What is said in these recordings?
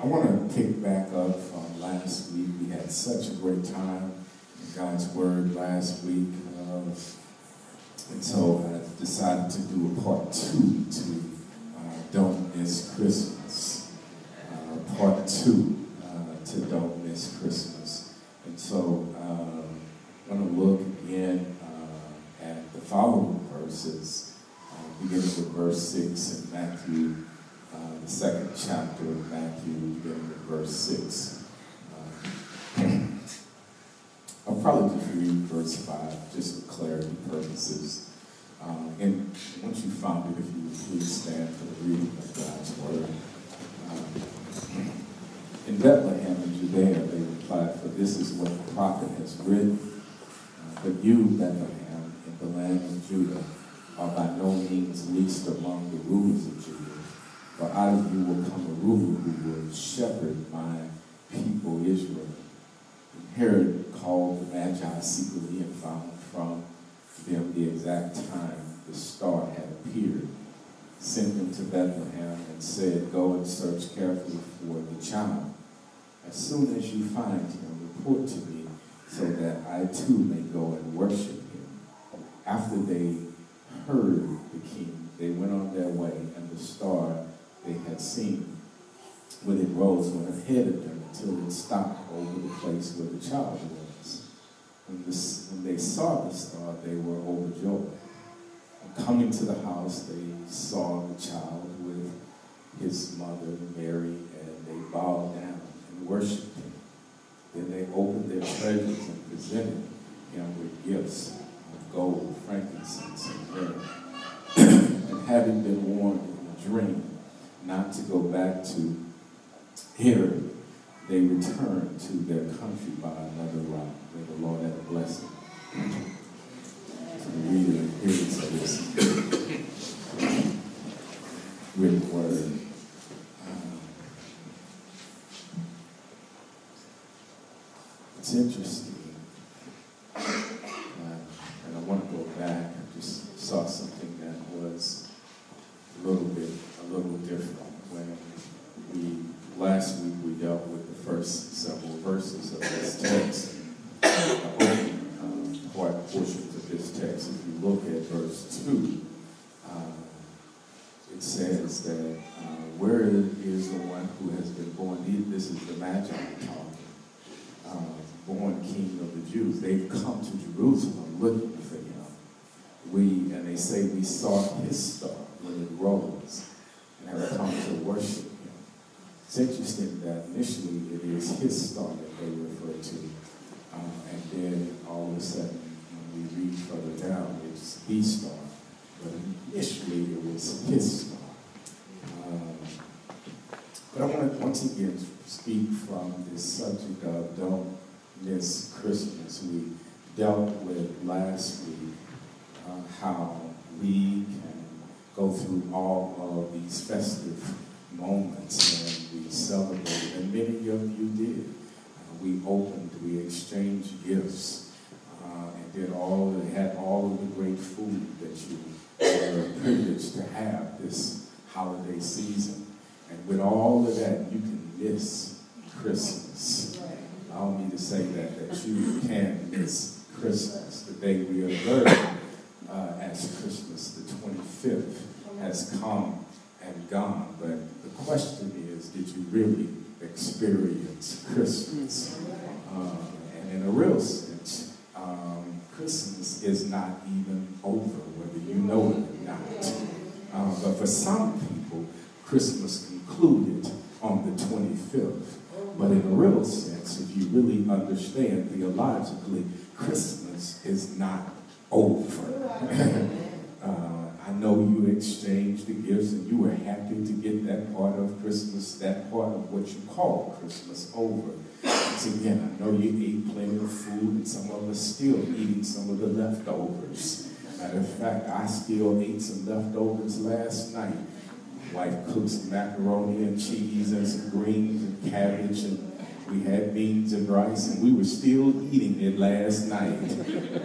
I want to pick back up from last week. We had such a great time in God's Word last week. Uh, and so I decided to do a part two to uh, Don't Miss Christmas. Uh, part two uh, to Don't Miss Christmas. And so uh, I'm going to look again uh, at the following verses, beginning with verse 6 in Matthew the second chapter of Matthew, beginning verse 6. Uh, I'll probably just read verse 5, just for clarity purposes. Um, and once you found it, if you would please stand for the reading of God's Word. Um, in Bethlehem in Judea, they replied, For this is what the prophet has written. Uh, but you, Bethlehem, in the land of Judah, are by no means least among the rulers of Judah. For out of you will come a ruler who will shepherd my people Israel. And Herod called the Magi secretly and found from them the exact time the star had appeared. Sent them to Bethlehem and said, Go and search carefully for the child. As soon as you find him, report to me so that I too may go and worship him. After they heard the king, they went on their way, and the star they had seen when it rose went ahead of them until it stopped over the place where the child was. When, this, when they saw the star, they were overjoyed. Coming to the house, they saw the child with his mother, Mary, and they bowed down and worshiped him. Then they opened their treasures and presented him with gifts of gold, frankincense, and myrrh. and having been warned in a dream not to go back to Herod, they returned to their country by another route. May the Lord have a blessing. To the reader and of this written word. Um, it's interesting. Uh, and I want to go back. I just saw something that was a little bit a little different. When we last week we dealt with the first several verses of this text, the opening um, part portions of this text. If you look at verse two, uh, it says that uh, where is the one who has been born? This is the Magi talking. Uh, born King of the Jews. They've come to Jerusalem looking for him. We and they say we saw his star when it rose and have come to worship him. It's interesting that initially it is his star that they refer to, uh, and then all of a sudden, when we read further down, it's the star. But initially it was his star. Um, but I want to once again speak from this subject of don't miss Christmas. We dealt with last week how we can go through all of these festive moments and we celebrated, and many of you did. Uh, we opened, we exchanged gifts, uh, and did all, had all of the great food that you were privileged to have this holiday season. And with all of that, you can miss Christmas. Allow me to say that, that you can miss Christmas, the day we observe uh, as Christmas, the 25th, has come and gone. But the question is, did you really experience Christmas? Uh, and in a real sense, um, Christmas is not even over, whether you know it or not. Uh, but for some people, Christmas concluded on the 25th. But in a real sense, if you really understand theologically, Christmas is not over. uh, I know you exchanged the gifts and you were happy to get that part of Christmas, that part of what you call Christmas over. Once again, I know you ate plenty of food and some of us still eating some of the leftovers. Matter of fact, I still ate some leftovers last night. Wife cooked some macaroni and cheese and some greens and cabbage and we had beans and rice, and we were still eating it last night.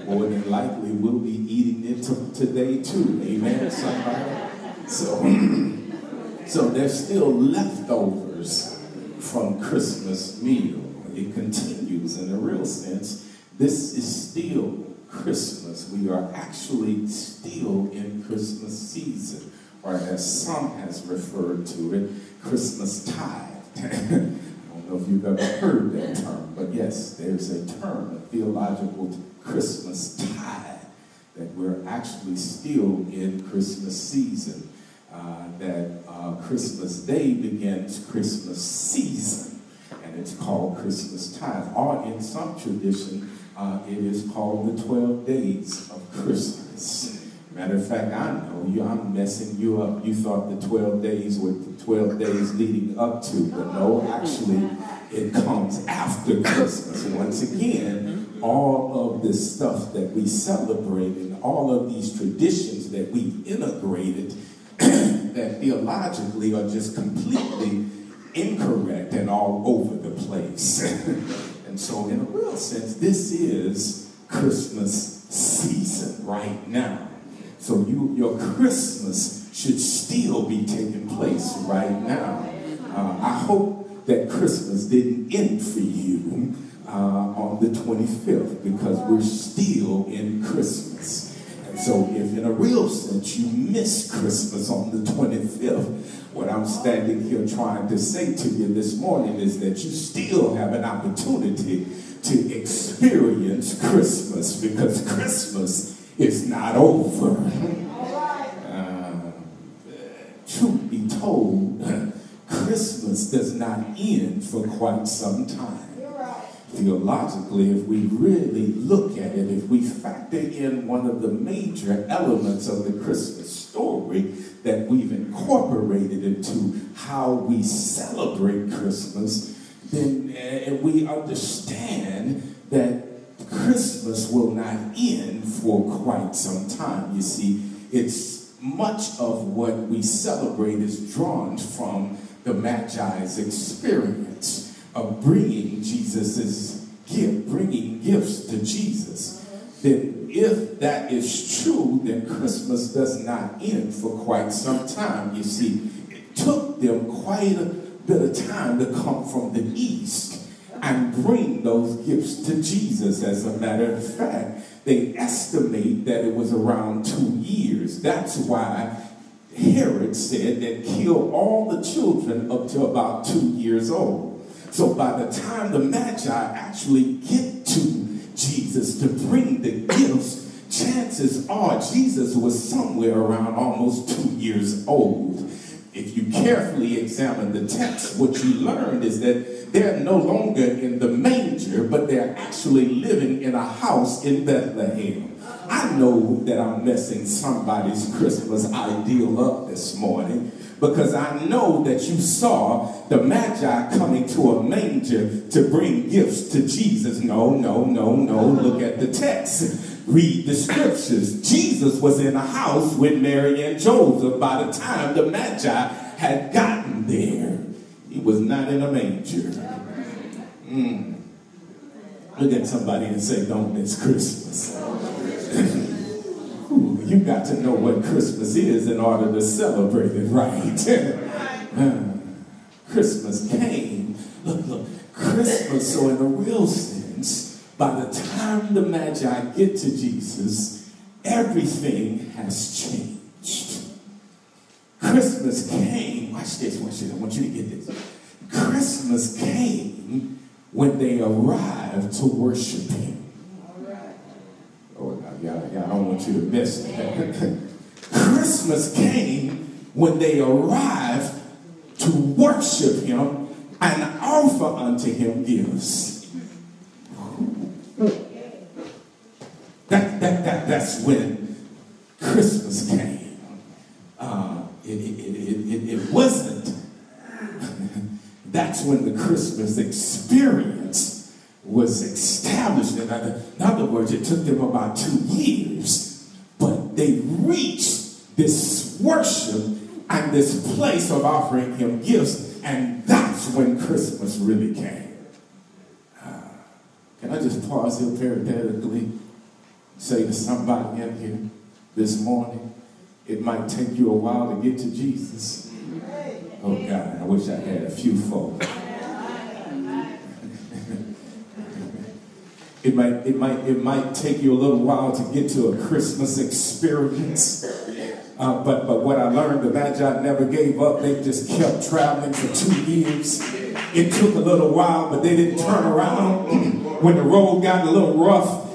More than likely, we'll be eating it today too. Amen, somebody? So, so there's still leftovers from Christmas meal. It continues in a real sense. This is still Christmas. We are actually still in Christmas season, or as some has referred to it, Christmas tide. Know if you've ever heard that term, but yes, there's a term, a theological Christmas tide, that we're actually still in Christmas season. Uh, that uh, Christmas Day begins Christmas season, and it's called Christmas tide. Or in some tradition, uh, it is called the 12 days of Christmas. Matter of fact, I know you, I'm messing you up. You thought the 12 days were the 12 days leading up to, but no, oh, actually, it comes after Christmas. Once again, mm-hmm. all of this stuff that we celebrate and all of these traditions that we integrated that theologically are just completely incorrect and all over the place. and so, in a real sense, this is Christmas season right now. So, you, your Christmas should still be taking place right now. Uh, I hope that Christmas didn't end for you uh, on the 25th because we're still in Christmas. And so if in a real sense you miss Christmas on the 25th, what I'm standing here trying to say to you this morning is that you still have an opportunity to experience Christmas because Christmas is not over. Uh, truth be told, Christmas does not end for quite some time theologically, if we really look at it, if we factor in one of the major elements of the Christmas story that we've incorporated into how we celebrate Christmas, then uh, we understand that Christmas will not end for quite some time. You see, it's much of what we celebrate is drawn from the Magi's experience of bringing Jesus's gift, bringing gifts to Jesus, then if that is true, then Christmas does not end for quite some time. You see, it took them quite a bit of time to come from the east and bring those gifts to Jesus. As a matter of fact, they estimate that it was around two years. That's why Herod said that kill all the children up to about two years old. So by the time the Magi actually get to Jesus to bring the gifts, chances are Jesus was somewhere around almost two years old. If you carefully examine the text, what you learned is that they're no longer in the manger, but they're actually living in a house in Bethlehem. I know that I'm messing somebody's Christmas ideal up this morning because I know that you saw the Magi coming to a manger to bring gifts to Jesus. No, no, no, no. Look at the text. Read the scriptures. Jesus was in a house with Mary and Joseph by the time the Magi had gotten there. He was not in a manger. Mm. Look at somebody and say, Don't miss Christmas. Ooh, you got to know what Christmas is in order to celebrate it right. Christmas came. Look, look, Christmas, so in a real sense, by the time the Magi get to Jesus, everything has changed. Christmas came, watch this, watch this, I want you to get this. Christmas came when they arrived to worship Him. Oh, yeah, yeah, I don't want you to miss that. Christmas came when they arrived to worship him and offer unto him gifts. That, that, that, that's when Christmas came. Uh, it, it, it, it, it wasn't. When the Christmas experience was established. In other, in other words, it took them about two years, but they reached this worship and this place of offering him gifts, and that's when Christmas really came. Uh, can I just pause here parenthetically? Say to somebody in here this morning, it might take you a while to get to Jesus. Oh God, I wish I had a few folks. it might, it might, it might take you a little while to get to a Christmas experience. Uh, but, but what I learned, the Magi never gave up. They just kept traveling for two years. It took a little while, but they didn't turn around when the road got a little rough.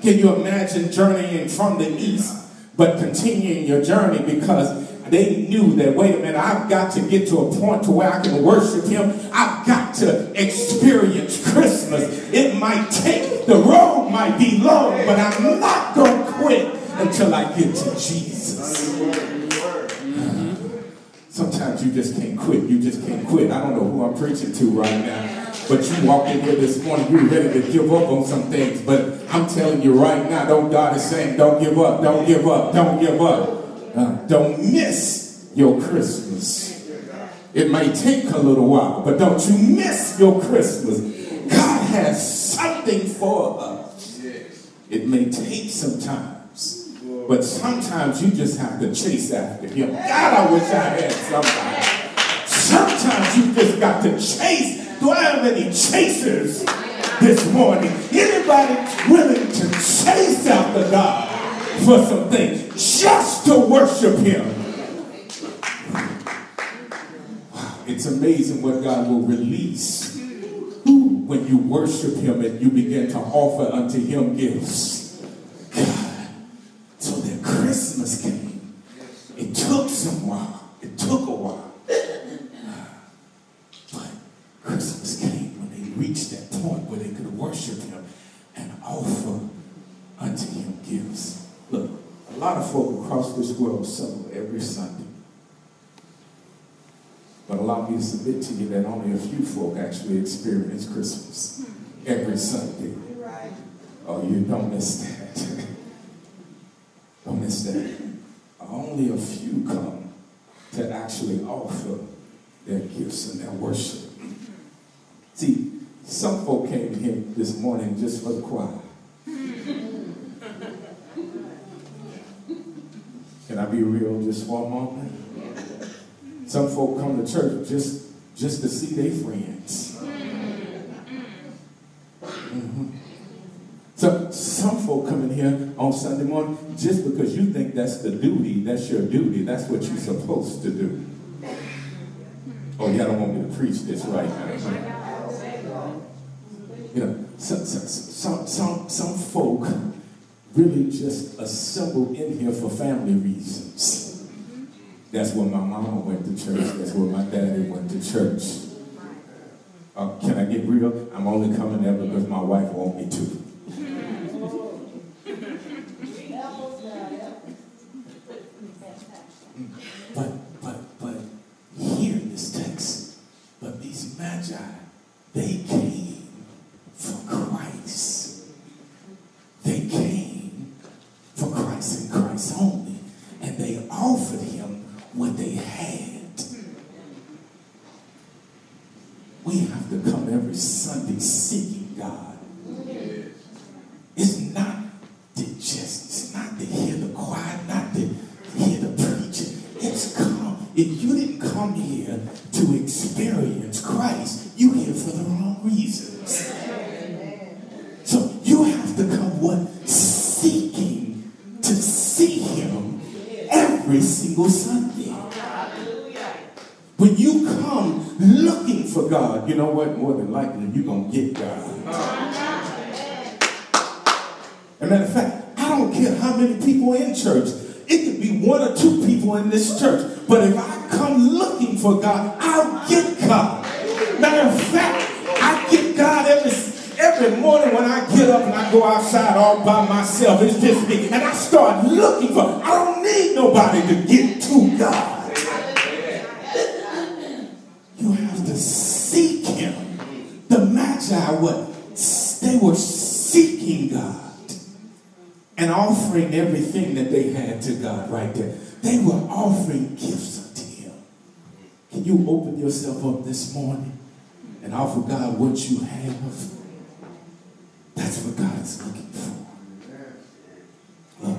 Can you imagine journeying from the east, but continuing your journey because they knew that, wait a minute, I've got to get to a point to where I can worship him. I've got to experience Christmas. It might take, the road might be long, but I'm not going to quit until I get to Jesus. Sometimes you just can't quit. You just can't quit. I don't know who I'm preaching to right now. But you walked in here this morning, you're ready to give up on some things. But I'm telling you right now, don't God is saying, don't give up, don't give up, don't give up. Uh, don't miss your Christmas. It may take a little while, but don't you miss your Christmas. God has something for us. It may take some times, but sometimes you just have to chase after Him. God, I wish I had somebody. Sometimes you just got to chase. Do I have any chasers this morning? Anybody willing to chase after God? For some things just to worship Him. It's amazing what God will release when you worship Him and you begin to offer unto Him gifts. God, so that Christmas came. It took some while. It took a while. But Christmas came when they reached that point where they could worship Him and offer unto Him gifts. A lot of folk across this world celebrate every Sunday. But allow me to submit to you that only a few folk actually experience Christmas hmm. every Sunday. Oh, you don't miss that. don't miss that. Only a few come to actually offer their gifts and their worship. Hmm. See, some folk came here this morning just for the choir. Can I be real just for a moment? Some folk come to church just, just to see their friends. Mm-hmm. So some folk come in here on Sunday morning just because you think that's the duty, that's your duty, that's what you're supposed to do. Oh, y'all don't want me to preach this right now. You know, some, some, some, some, some folk really just assembled in here for family reasons. That's where my mama went to church. That's where my daddy went to church. Uh, can I get real? I'm only coming there because my wife wants me to. But, but, but, here in this text, but these magi, they came for Christ. They came for Christ and Christ only. And they offered him what they had. We have to come every Sunday seeking God. It's not to just, it's not to hear the choir, not to hear the preaching. It's come. If you didn't come here to experience Christ, you here for the wrong reasons. So you have to come what? every single Sunday. When you come looking for God, you know what? More than likely, you're going to get God. As a matter of fact, I don't care how many people in church. It could be one or two people in this church. But if I come looking for God, I'll get God. Matter of fact, I get God every every morning when I get up and I go outside all by myself, it's just me. And I start looking for, I don't need nobody to get to God. You have to seek Him. The Magi, what? They were seeking God and offering everything that they had to God right there. They were offering gifts unto Him. Can you open yourself up this morning and offer God what you have? That's what God is looking for. Look,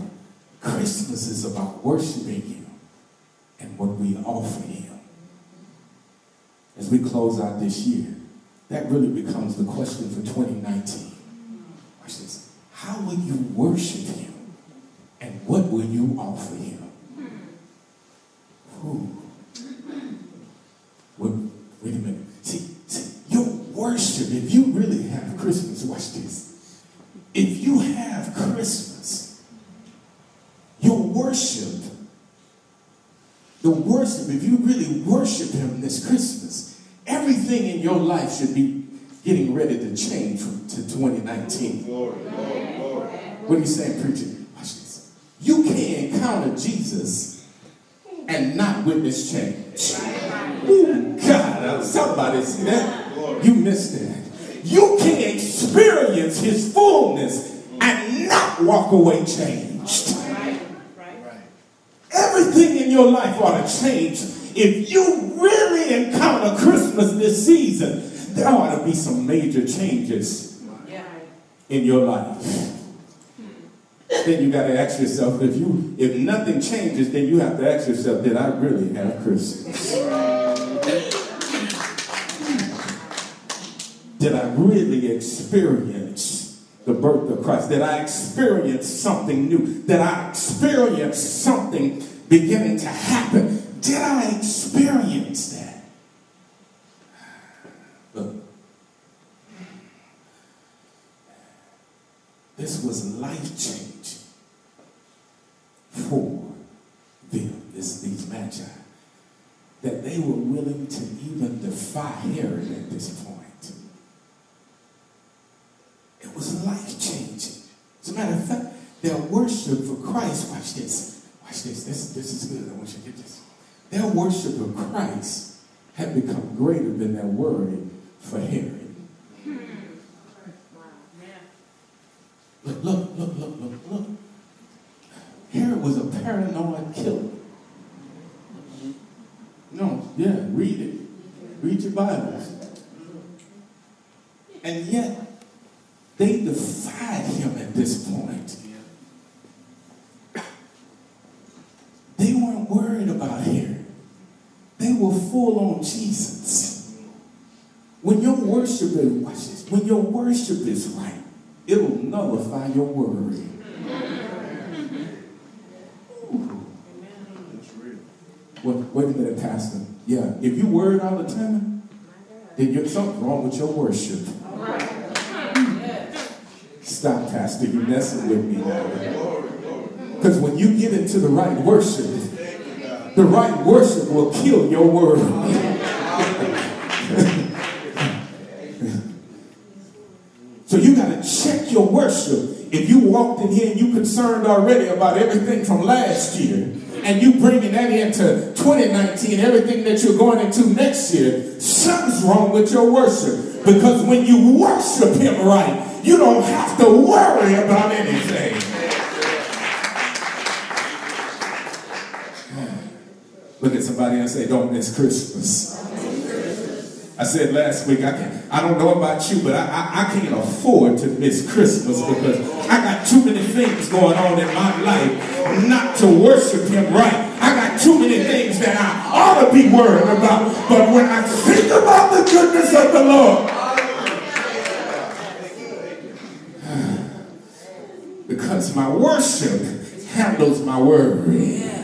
Christmas is about worshiping Him and what we offer Him. As we close out this year, that really becomes the question for 2019. how will you worship him? And what will you offer him? Wait, wait a minute. See, see, your worship, if you really have Christmas, watch this. If you have Christmas, your worship, the worship, if you really worship him this Christmas, everything in your life should be getting ready to change from, to 2019. Glory, glory, glory. What are you saying, preacher? Watch this. You can't encounter Jesus and not witness change. Ooh, God, somebody see that? You missed that. You can experience his fullness and not walk away changed. Everything in your life ought to change. If you really encounter Christmas this season, there ought to be some major changes in your life. Then you got to ask yourself if you if nothing changes, then you have to ask yourself, did I really have Christmas? Did I really experience the birth of Christ? Did I experience something new? Did I experience something beginning to happen? Did I experience that? Look, this was life changing for them, this, these magi, that they were willing to even defy Herod at this point. It was life changing. As a matter of fact, their worship for Christ, watch this, watch this, this, this is good, I want you to get this. Their worship of Christ had become greater than their worry for Herod. Look, look, look, look, look, look. Herod was a paranoid killer. No, yeah, read it. Read your Bibles. And yet, they defied him at this point. They weren't worried about Herod. They were full on Jesus. When your worship is, watch this, when your worship is right, it'll nullify your worry. Real. Wait, a minute, Pastor. Yeah, if you worried all the time, then you're something wrong with your worship. Stop, Pastor. You're messing with me now. Because when you get into the right worship, the right worship will kill your worry. so you got to check your worship. If you walked in here and you concerned already about everything from last year, and you bringing that into 2019, everything that you're going into next year, something's wrong with your worship. Because when you worship Him right, you don't have to worry about anything. Look at somebody and say, Don't miss Christmas. I said last week, I, I don't know about you, but I, I, I can't afford to miss Christmas because I got too many things going on in my life not to worship Him right. I got too many things that I ought to be worried about, but when I think about the goodness of the Lord, because my worship handles my worry.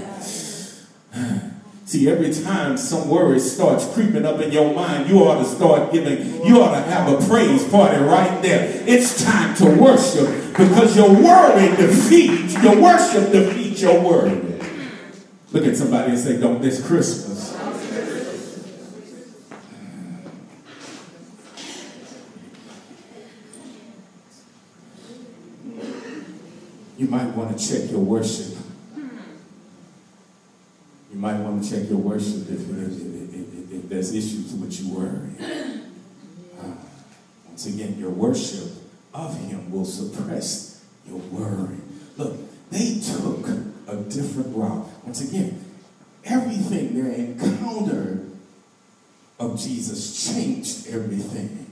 See, every time some worry starts creeping up in your mind, you ought to start giving, you ought to have a praise party right there. It's time to worship because your worry defeats, your worship defeats your worry. Look at somebody and say, Don't miss Christmas. You might want to check your worship. You might to check your worship if, if, if, if, there's issues with you worry. Uh, once again, your worship of Him will suppress your worry. Look, they took a different route. Once again, everything, their encounter of Jesus changed everything.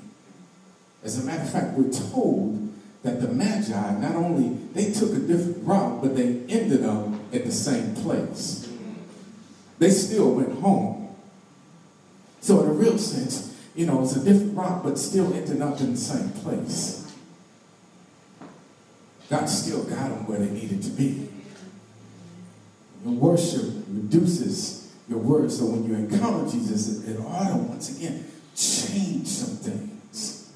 As a matter of fact, we're told that the Magi not only they took a different route, but they ended up at the same place. They still went home. So in a real sense, you know, it's a different route, but still ended up in the same place. God still got them where they needed to be. Your worship reduces your words. So when you encounter Jesus, it ought to once again change some things.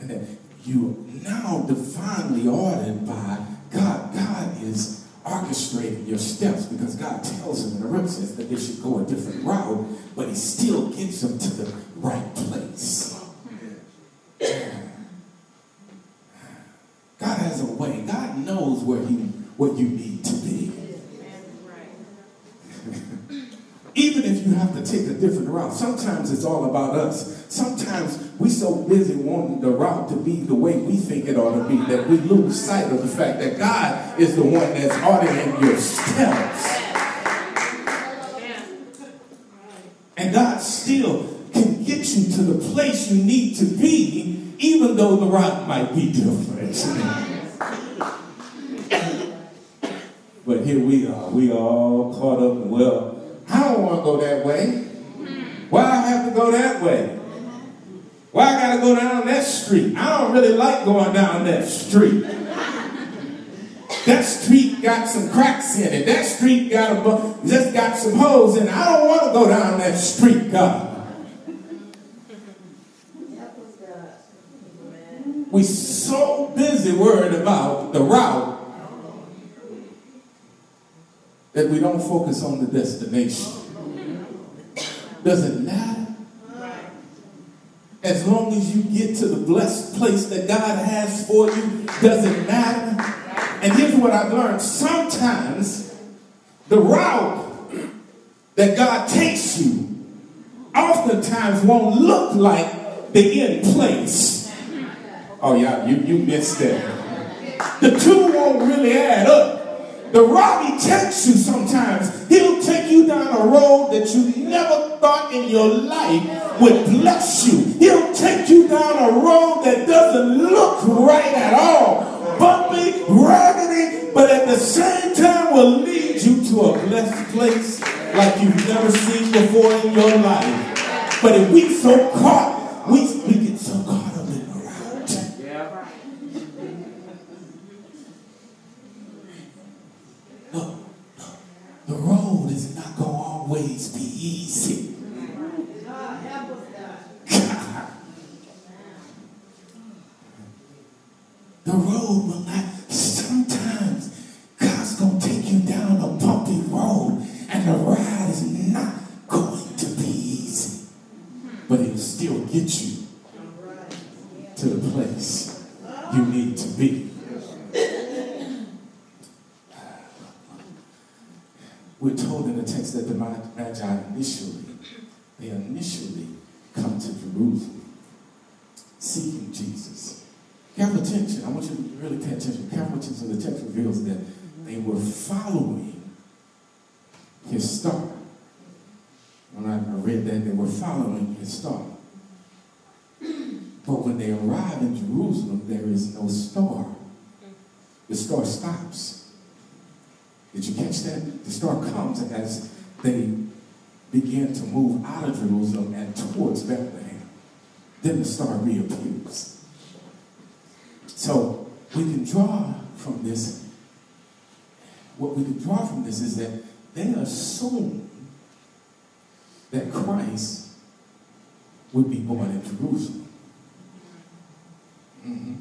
And that you now divinely ordered by God. God is orchestrating your steps because God tells him in the room says that they should go a different route, but he still gets them to the right place. God has a way. God knows where he what you need to be. Even if you have to take a different route, sometimes it's all about us. Sometimes we so busy wanting the route to be the way we think it ought to be that we lose sight of the fact that God is the one that's ordering your steps. And God still can get you to the place you need to be, even though the route might be different. But here we are. We are all caught up. And, well, I don't want to go that way. Why I have to go that way? Why I got to go down that street? I don't really like going down that street. That street got some cracks in it. That street got a just got some holes in it. I don't want to go down that street, God. We so busy worried about the route that we don't focus on the destination. Does it matter? As long as you get to the blessed place that God has for you, doesn't matter? And here's what I've learned. Sometimes the route that God takes you oftentimes won't look like the end place. Oh, yeah, you, you missed that. The two won't really add up. The he takes you sometimes, he'll take you down a road that you never thought in your life would bless you. He'll take you down a road that doesn't look right at all. Bumpy, raggedy, but at the same time will lead you to a blessed place like you've never seen before in your life. But if we so caught, Jerusalem seeking Jesus. Careful attention. I want you to really pay attention. Careful attention. The text reveals that they were following his star. When I read that, they were following his star. But when they arrive in Jerusalem, there is no star. The star stops. Did you catch that? The star comes as they begin to move out of Jerusalem and towards Bethlehem. Then the star reappears. So we can draw from this, what we can draw from this is that they assumed that Christ would be born in Jerusalem. Mhm.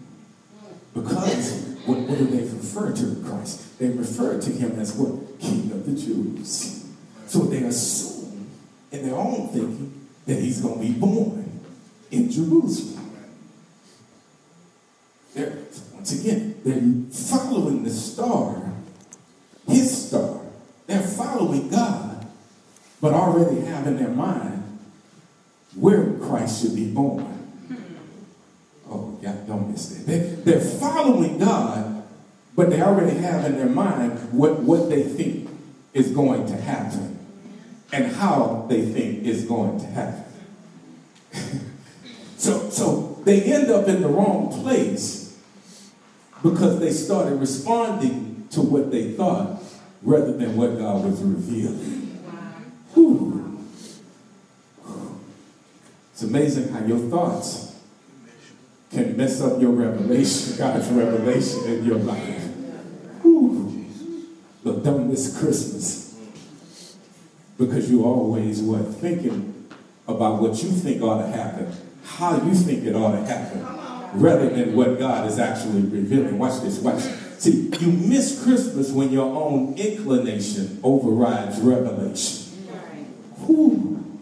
Because what, what do they refer to Christ? They refer to him as what? King of the Jews. So they assume in their own thinking that he's going to be born in Jerusalem. They're, once again, they're following the star, his star. They're following God, but already have in their mind where Christ should be born. Hmm. Oh, yeah, don't miss that. They, they're following God, but they already have in their mind what, what they think is going to happen and how they think is going to happen. so, so they end up in the wrong place because they started responding to what they thought rather than what God was revealing. Whew. It's amazing how your thoughts can mess up your revelation, God's revelation in your life. Whew. But don't miss Christmas because you always were thinking about what you think ought to happen, how you think it ought to happen, rather than what God is actually revealing. Watch this, watch. See, you miss Christmas when your own inclination overrides revelation. Whew.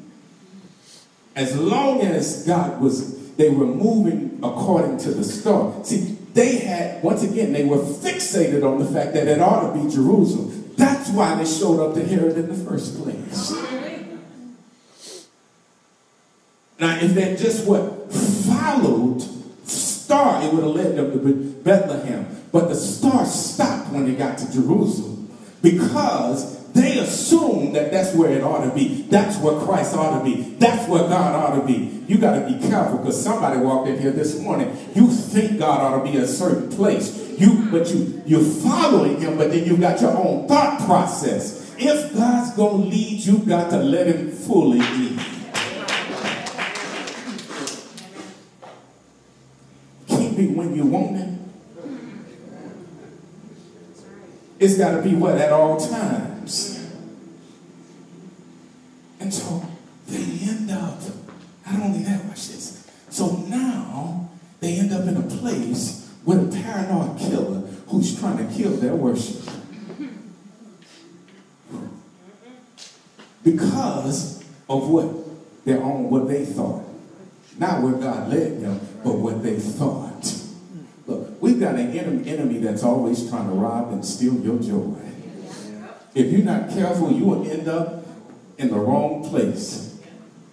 As long as God was, they were moving according to the star. See, they had, once again, they were fixated on the fact that it ought to be Jerusalem. That's why they showed up to Herod in the first place. Now, if that just what followed star, it would have led them to Bethlehem. But the star stopped when they got to Jerusalem because they assume that that's where it ought to be. That's where Christ ought to be. That's where God ought to be. You got to be careful because somebody walked in here this morning. You think God ought to be a certain place. You, but you, you're following him, but then you've got your own thought process. If God's going to lead, you got to let him fully lead. Can't be when you want it. It's got to be what at all times. And so they end up, not only that, watch this. So now they end up in a place with a paranoid killer who's trying to kill their worship. Because of what their own, what they thought. Not where God led them, but what they thought. We've got an enemy that's always trying to rob and steal your joy. If you're not careful, you will end up in the wrong place.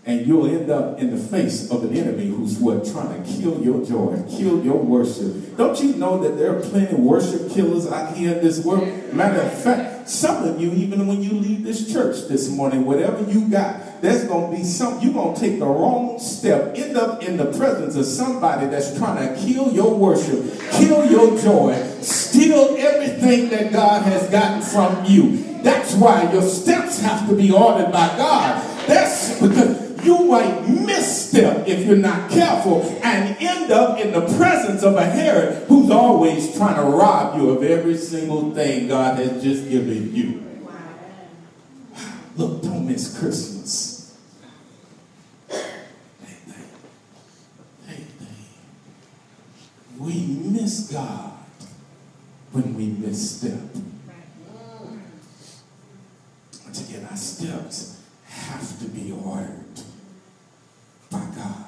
And you'll end up in the face of an enemy who's what trying to kill your joy, kill your worship. Don't you know that there are plenty of worship killers out here in this world? Matter of fact, some of you, even when you leave this church this morning, whatever you got, there's going to be some, you're going to take the wrong step, end up in the presence of somebody that's trying to kill your worship, kill your joy, steal everything that God has gotten from you. That's why your steps have to be ordered by God. That's because you might misstep if you're not careful and end up in the presence of a Herod who's always trying to rob you of every single thing God has just given you. Look, don't miss Christmas. We miss God when we misstep. Once again, our steps have to be ordered by God.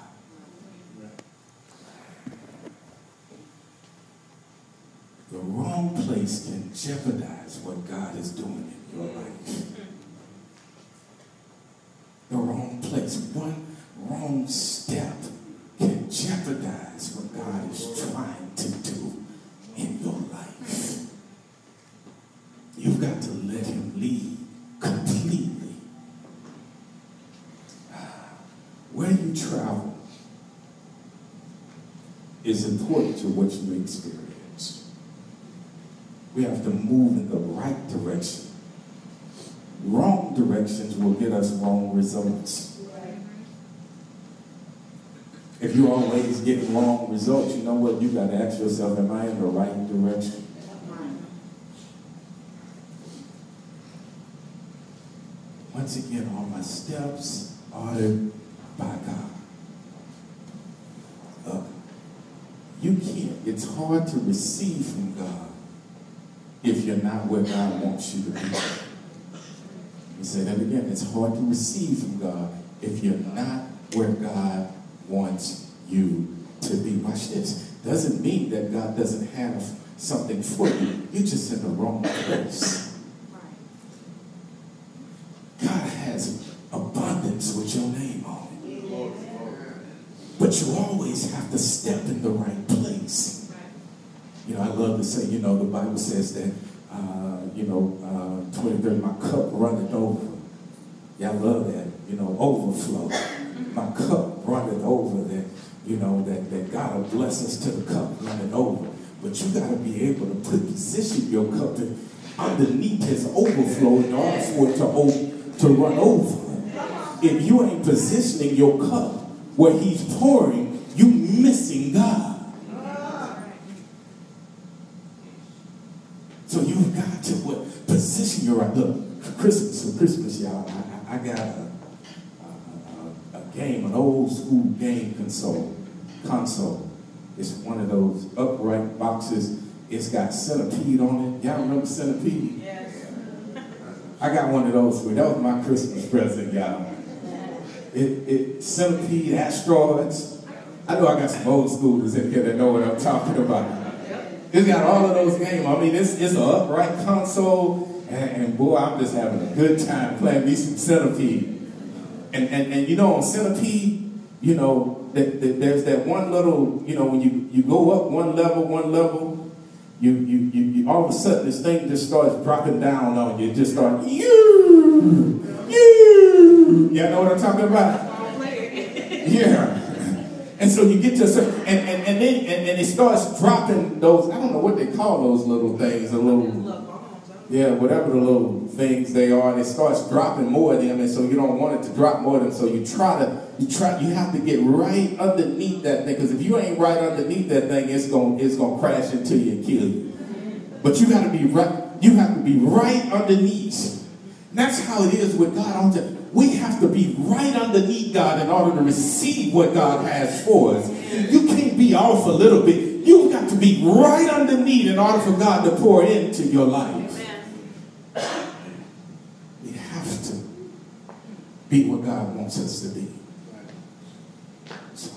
The wrong place can jeopardize what God is doing in your life. The wrong place, one wrong step can jeopardize what God is trying to do in your life. You've got to let Him lead completely. Where you travel is important to what you experience. We have to move in the right direction. Wrong directions will get us wrong results. If you're always getting wrong results, you know what? You got to ask yourself, am I in the right direction? Once again, all my steps ordered by God. Look, you can't, it's hard to receive from God if you're not where God wants you to be. Let me say that again. It's hard to receive from God if you're not where God wants you to be. Watch this. Doesn't mean that God doesn't have something for you. You're just in the wrong place. God has abundance with your name on it. But you always have to step in the right place. You know, I love to say, you know, the Bible says that, uh, you know, uh, 23, my cup runneth over. Yeah, I love that, you know, overflow. My cup runneth over that, you know, that, that God will bless us to the cup running over. But you got to be able to put, position your cup to, underneath his overflow in order for it to, o- to run over. If you ain't positioning your cup where he's pouring, you missing God. So you've got to what position your right. Look, for Christmas, for Christmas, y'all, I, I, I got a, a, a, game, an old school game console. Console. It's one of those upright boxes. It's got centipede on it. Y'all remember centipede? Yes. I got one of those for that was my Christmas present, y'all. It, it centipede asteroids. I know I got some old schoolers in here that know what I'm talking about. It's got all of those games. I mean, it's it's an upright console, and, and boy, I'm just having a good time playing me some centipede. And and, and you know, on centipede, you know, that, that there's that one little, you know, when you, you go up one level, one level, you, you, you, you all of a sudden this thing just starts dropping down on you. It just starts, you, you. Y'all know what I'm talking about? Yeah. And so you get to a certain, and, and, and then and, and it starts dropping those, I don't know what they call those little things, the little, yeah, whatever the little things they are, and it starts dropping more of them, and so you don't want it to drop more of them. So you try to, you try, you have to get right underneath that thing, because if you ain't right underneath that thing, it's gonna, it's gonna crash into you and kill you. But you got to be right, you have to be right underneath. And that's how it is with God. We have to be right underneath God in order to receive what God has for us. You can't be off a little bit. You've got to be right underneath in order for God to pour into your life. We have to be what God wants us to be. So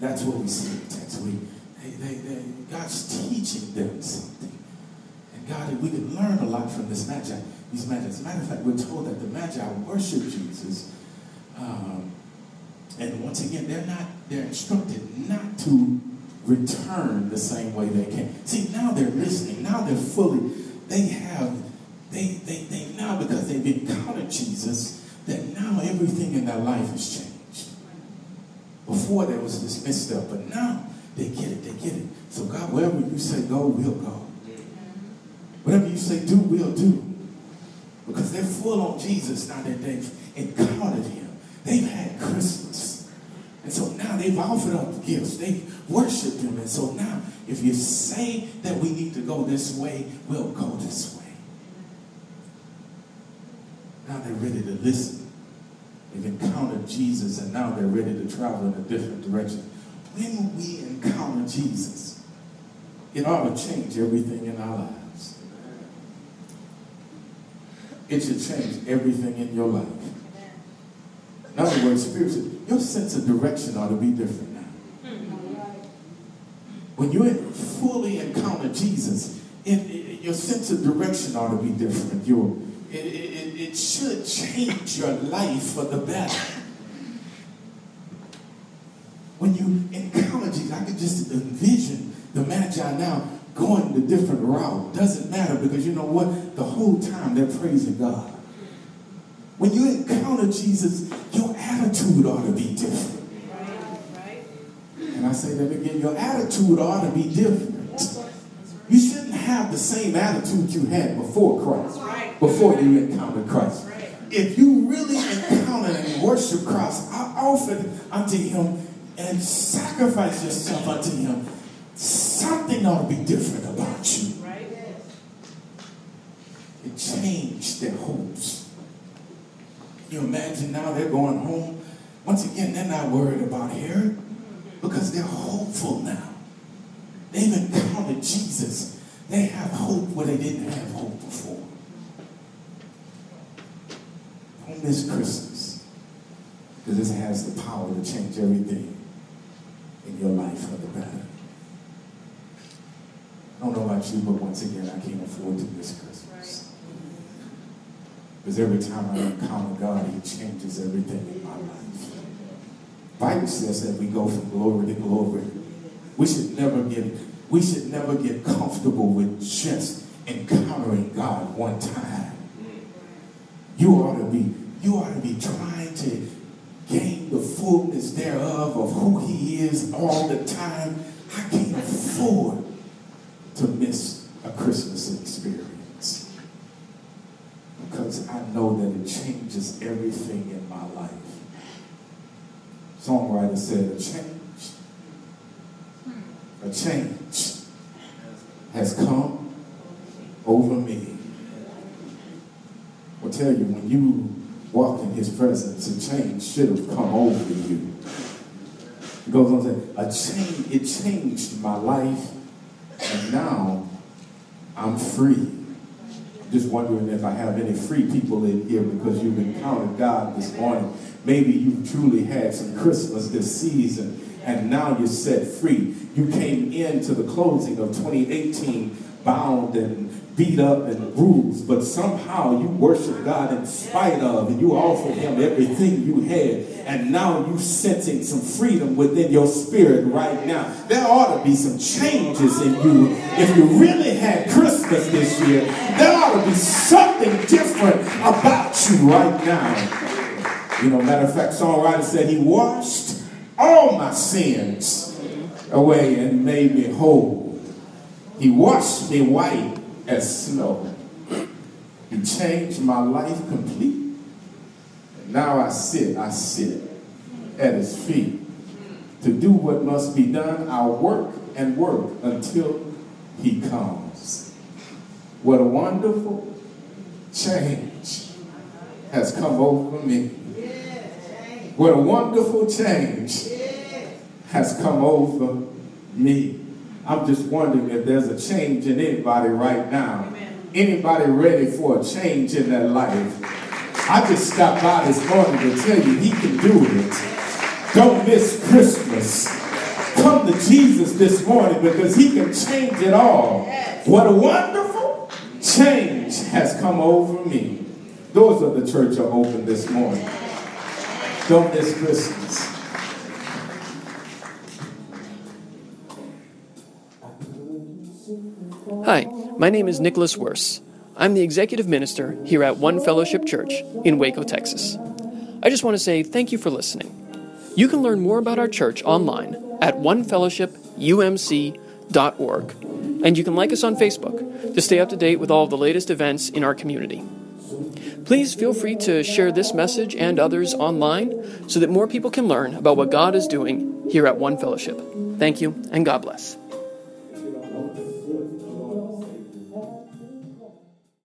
that's what we see in the text. We, they, they, they, God's teaching them something. And God, we can learn a lot from this magi. These magi. As a matter of fact, we're told that the magi worship Jesus. Um, and once again, they're not, they're instructed not to return the same way they came. See, now they're listening. Now they're fully, they have, they, they, they now, because they've encountered Jesus, that now everything in their life has changed. Before there was this misstep, but now they get it, they get it. So God, wherever you say go, we'll go. Whatever you say do, we'll do. Because they're full on Jesus now that they've encountered him. They've had Christmas. And so now they've offered up gifts. They've worshiped him. And so now, if you say that we need to go this way, we'll go this way. Now they're ready to listen. They've encountered Jesus, and now they're ready to travel in a different direction. When we encounter Jesus, it ought to change everything in our lives. It should change everything in your life. In other words, spiritually, your sense of direction ought to be different now. When you fully encounter Jesus, it, it, your sense of direction ought to be different. Your, it, it, should change your life for the better. When you encounter Jesus, I could just envision the Magi now going the different route. Doesn't matter because you know what? The whole time they're praising God. When you encounter Jesus, your attitude ought to be different. And I say that again? Your attitude ought to be different. You shouldn't have the same attitude you had before Christ, before you encountered Christ. If you really encounter and worship Christ, I offer unto him and sacrifice yourself unto him, something ought to be different about you. It changed their hopes. You imagine now they're going home? Once again, they're not worried about Herod because they're hopeful now. They've encountered Jesus. They have hope where they didn't have hope before. On this Christmas, because this has the power to change everything in your life for the better. I don't know about you, but once again, I can't afford to miss Christmas. Because every time I encounter God, He changes everything in my life. Bible says that we go from glory to glory. We should never get we should never get comfortable with just encountering God one time. You ought to be you ought to be trying to gain the fullness thereof of who He is all the time. I can't afford to miss a Christmas experience because I know that it changes everything in my life. Songwriter said, a change, a change has come over me. I'll tell you, when you walk in his presence, a change should have come over you. He goes on to say, a change, it changed my life, and now I'm free. Just wondering if I have any free people in here because you've encountered God this morning. Maybe you truly had some Christmas this season and now you're set free. You came into the closing of 2018 bound and beat up and bruised, but somehow you worship God in spite of, and you offer Him everything you had, and now you're sensing some freedom within your spirit right now. There ought to be some changes in you. If you really had Christmas this year, there ought to be something different about you right now. You know, matter of fact, songwriter said he washed all my sins away and made me whole. He washed me white as snow. He changed my life complete. Now I sit, I sit at his feet. To do what must be done, I'll work and work until he comes. What a wonderful change has come over me. What a wonderful change has come over me. I'm just wondering if there's a change in anybody right now. Anybody ready for a change in their life? I just stopped by this morning to tell you he can do it. Don't miss Christmas. Come to Jesus this morning because he can change it all. What a wonderful change has come over me. Doors of the church are open this morning. Don't miss Christmas. Hi, my name is Nicholas Worse. I'm the executive minister here at One Fellowship Church in Waco, Texas. I just want to say thank you for listening. You can learn more about our church online at onefellowshipumc.org, and you can like us on Facebook to stay up to date with all of the latest events in our community. Please feel free to share this message and others online so that more people can learn about what God is doing here at One Fellowship. Thank you, and God bless.